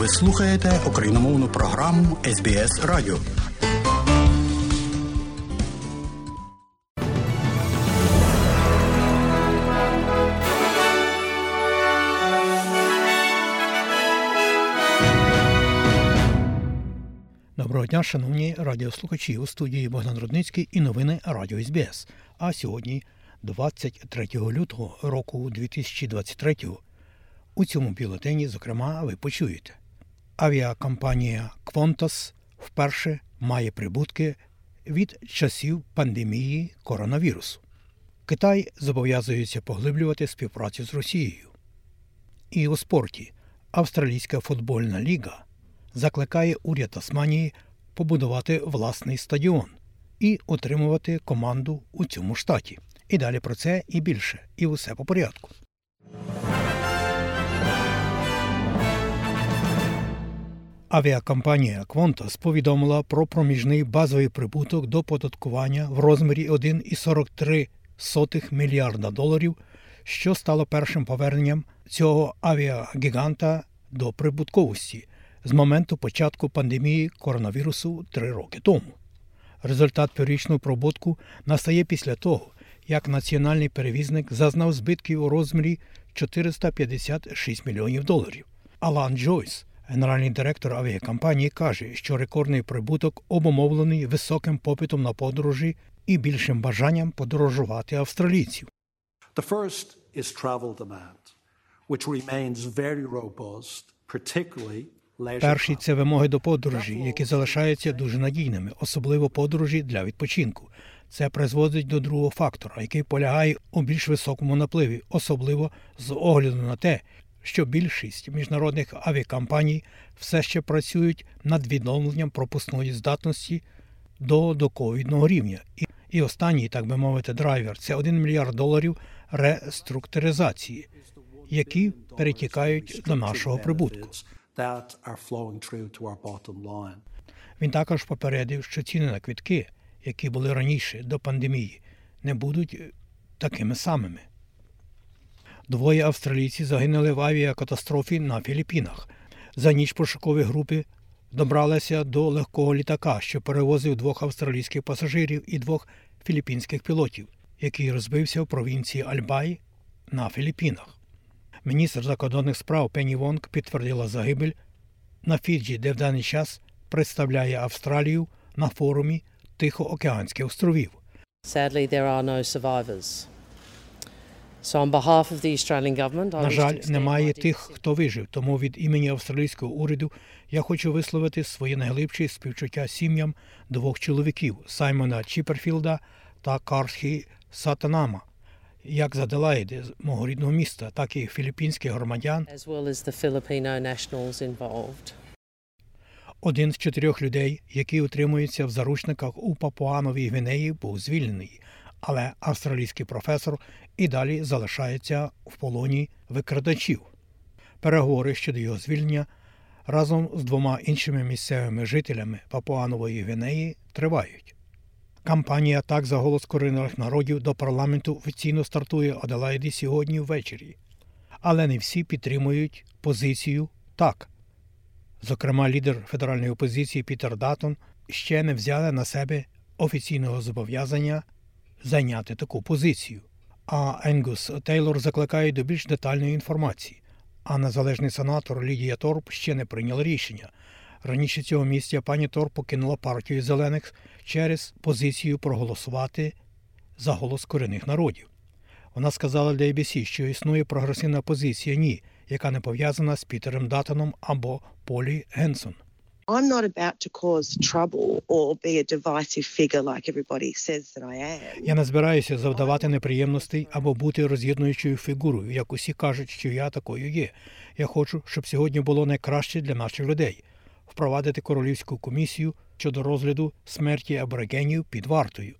Ви слухаєте україномовну програму СБС Радіо. Доброго дня, шановні радіослухачі у студії Богдан Рудницький і новини Радіо СБС. А сьогодні, 23 лютого року 2023, у цьому бюлетені, зокрема, ви почуєте. Авіакомпанія Qantas вперше має прибутки від часів пандемії коронавірусу. Китай зобов'язується поглиблювати співпрацю з Росією. І у спорті Австралійська футбольна ліга закликає уряд Тасманії побудувати власний стадіон і отримувати команду у цьому штаті. І далі про це і більше, і усе по порядку. Авіакомпанія Qantas повідомила про проміжний базовий прибуток до податкування в розмірі 1,43 мільярда доларів, що стало першим поверненням цього авіагіганта до прибутковості з моменту початку пандемії коронавірусу три роки тому. Результат піврічного прибутку настає після того, як національний перевізник зазнав збитків у розмірі 456 мільйонів доларів. Алан Джойс, генеральний директор авіакомпанії, каже, що рекордний прибуток обумовлений високим попитом на подорожі і більшим бажанням подорожувати австралійців. The first is travel demand, which remains very robust, particularly Перший це вимоги до подорожі, які залишаються дуже надійними, особливо подорожі для відпочинку. Це призводить до другого фактора, який полягає у більш високому напливі, особливо з огляду на те, що більшість міжнародних авіакомпаній все ще працюють над відновленням пропускної здатності до доковідного рівня. І, останній, так би мовити, драйвер це 1 мільярд доларів реструктуризації, які перетікають до нашого прибутку. Він також попередив, що ціни на квітки, які були раніше до пандемії, не будуть такими самими. Двоє австралійців загинули в авіакатастрофі на Філіппінах. За ніч пошукові групи добралися до легкого літака, що перевозив двох австралійських пасажирів і двох філіппінських пілотів, який розбився в провінції Альбай на Філіппінах. Міністр закордонних справ Пенні Вонг підтвердила загибель на Фіджі, де в даний час представляє Австралію на форумі Тихоокеанських островів. Sadly, there are no survivors. На жаль, немає тих, хто вижив. Тому від імені австралійського уряду я хочу висловити своє найглибше співчуття сім'ям двох чоловіків Саймона Чіперфілда та Кархі Сатанама, як з Аделаїди, з мого рідного міста, так і філіппінських громадян. Один з чотирьох людей, які утримуються в заручниках у Папуановій Гвінеї, був звільнений, але австралійський професор і далі залишається в полоні викрадачів. Переговори щодо його звільнення разом з двома іншими місцевими жителями Папуанової Гвінеї тривають. Кампанія атак за голос корінних народів до парламенту офіційно стартує Аделаїді сьогодні ввечері. Але не всі підтримують позицію так. Зокрема, лідер федеральної опозиції Пітер Датон ще не взяли на себе офіційного зобов'язання зайняти таку позицію. А Енгус Тейлор закликає до більш детальної інформації. А незалежний сенатор Лідія Торп ще не прийняла рішення. Раніше цього місця пані Торп покинула партію зелених через позицію проголосувати за голос корінних народів. Вона сказала для ABC, що існує прогресивна позиція ні, яка не пов'язана з Пітером Датоном або Полі Генсон. I'm not about to cause trouble or be a divisive figure like everybody says that I am. Я не збираюся завдавати неприємностей або бути роз'єднуючою фігурою, як усі кажуть, що я такою є. Я хочу, щоб сьогодні було найкраще для наших людей впровадити королівську комісію щодо розгляду смерті аборигенів під вартою.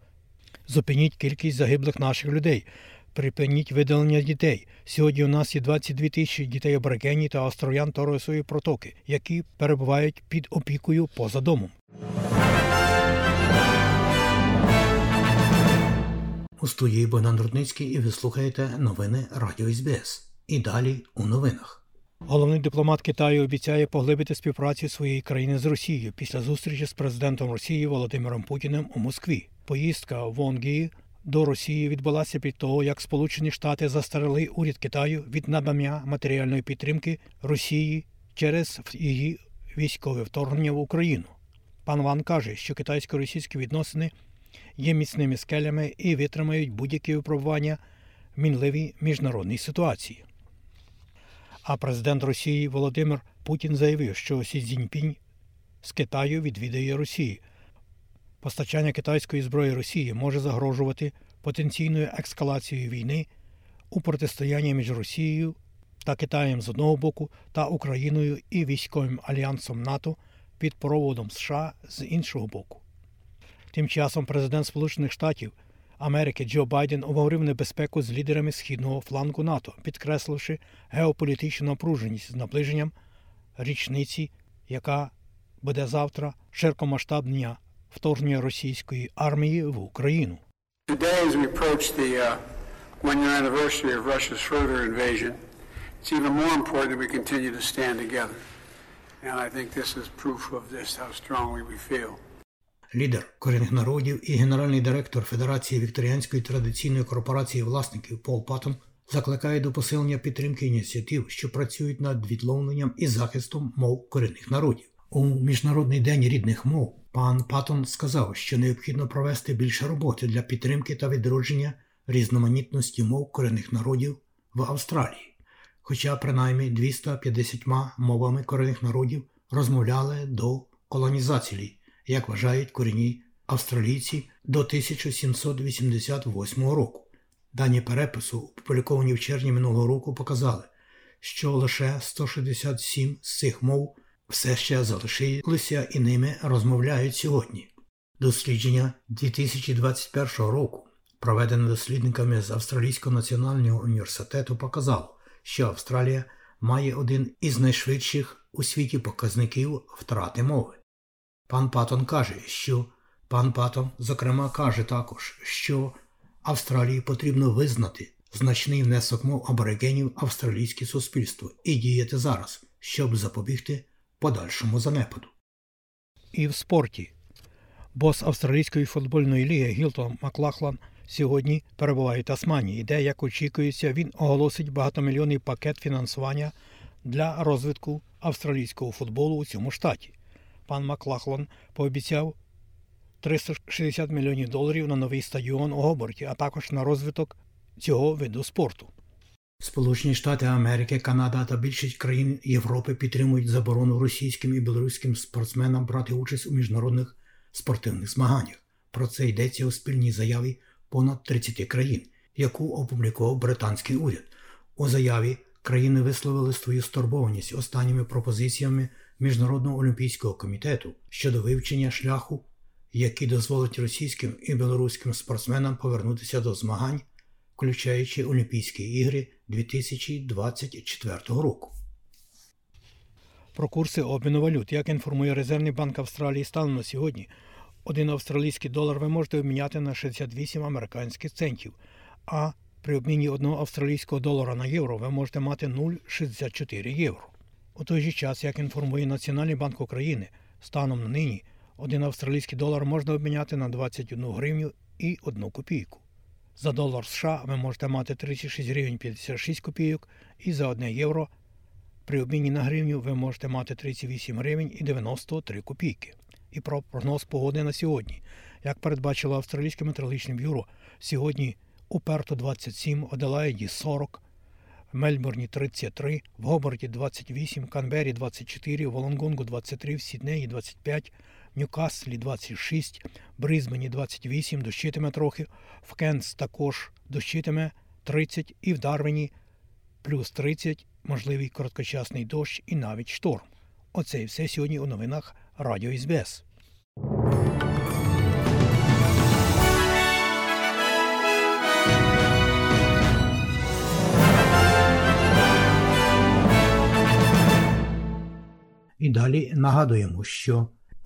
Зупиніть кількість загиблих наших людей. Припиніть видалення дітей. Сьогодні у нас є 22 тисячі дітей аборигенів та остров'ян Торосової протоки, які перебувають під опікою поза домом. У студії Богдан Рудницький і ви слухаєте новини Радіо СБС. І далі у новинах. Головний дипломат Китаю обіцяє поглибити співпрацю своєї країни з Росією після зустрічі з президентом Росії Володимиром Путіним у Москві. Поїздка в Вонгі до Росії відбулася під того, як Сполучені Штати застерегли уряд Китаю від надання матеріальної підтримки Росії через її військове вторгнення в Україну. Пан Ван каже, що китайсько-російські відносини є міцними скелями і витримають будь-які випробування в мінливій міжнародній ситуації. А президент Росії Володимир Путін заявив, що Сі Цзіньпінь з Китаю відвідає Росію. Постачання китайської зброї Росії може загрожувати потенційною ескалацією війни у протистоянні між Росією та Китаєм з одного боку та Україною і військовим альянсом НАТО під проводом США з іншого боку. Тим часом президент Сполучених Штатів Америки Джо Байден обговорив небезпеку з лідерами східного флангу НАТО, підкресливши геополітичну напруженість з наближенням річниці, яка буде завтра широкомасштабне вторгнення російської армії в Україну. Today, as we approach the uh, one-year anniversary of Russia's further invasion, it's even more important that we continue to stand together. And I think this is proof of this, how strongly we feel. Лідер корінних народів і генеральний директор Федерації Вікторіанської традиційної корпорації власників Пол Паттон закликає до посилення підтримки ініціатив, що працюють над відловленням і захистом мов корінних народів. У міжнародний день рідних мов пан Паттон сказав, що необхідно провести більше роботи для підтримки та відродження різноманітності мов корінних народів в Австралії. Хоча принаймні 250 мовами корінних народів розмовляли до колонізації як вважають корінні австралійці до 1788 року. Дані перепису, опубліковані в червні минулого року, показали, що лише 167 з цих мов все ще залишилися і ними розмовляють сьогодні. Дослідження 2021 року, проведене дослідниками з Австралійського національного університету, показало, що Австралія має один із найшвидших у світі показників втрати мови. Пан Патон каже, що пан Патон, зокрема, каже також, що Австралії потрібно визнати значний внесок мов аборигенів австралійське суспільство і діяти зараз, щоб запобігти подальшому занепаду. І в спорті бос австралійської футбольної ліги Гілтон Маклахлан сьогодні перебуває в Тасманії, де, як очікується, він оголосить багатомільйонний пакет фінансування для розвитку австралійського футболу у цьому штаті пан Маклахлан пообіцяв 360 мільйонів доларів на новий стадіон у Гоборті, а також на розвиток цього виду спорту. Сполучені Штати Америки, Канада та більшість країн Європи підтримують заборону російським і білоруським спортсменам брати участь у міжнародних спортивних змаганнях. Про це йдеться у спільній заяві понад 30 країн, яку опублікував британський уряд. У заяві країни висловили свою стурбованість останніми пропозиціями Міжнародного олімпійського комітету щодо вивчення шляху, який дозволить російським і білоруським спортсменам повернутися до змагань, включаючи Олімпійські ігри 2024 року. Про курси обміну валют, як інформує Резервний банк Австралії, станом на сьогодні один австралійський долар ви можете обміняти на 68 американських центів, а при обміні одного австралійського долара на євро ви можете мати 0,64 євро. У той же час, як інформує Національний банк України, станом на нині один австралійський долар можна обміняти на 21 гривню і 1 копійку. За долар США ви можете мати 36 гривень 56 копійок, і за 1 євро при обміні на гривню ви можете мати 38 гривень і 93 копійки. І про прогноз погоди на сьогодні. Як передбачило Австралійське метеорологічне бюро, сьогодні у Перту 27, Оделаїді 40, в Мельбурні 33, в Гоборті 28, в Канбері 24, в Волонгонгу 23, в Сіднеї 25, в Ньюкаслі 26, в Бризбені 28, дощитиме трохи, в Кенс також дощитиме 30 і в Дарвіні плюс 30, можливий короткочасний дощ і навіть шторм. Оце і все сьогодні у новинах Радіо СБС. І далі нагадуємо, що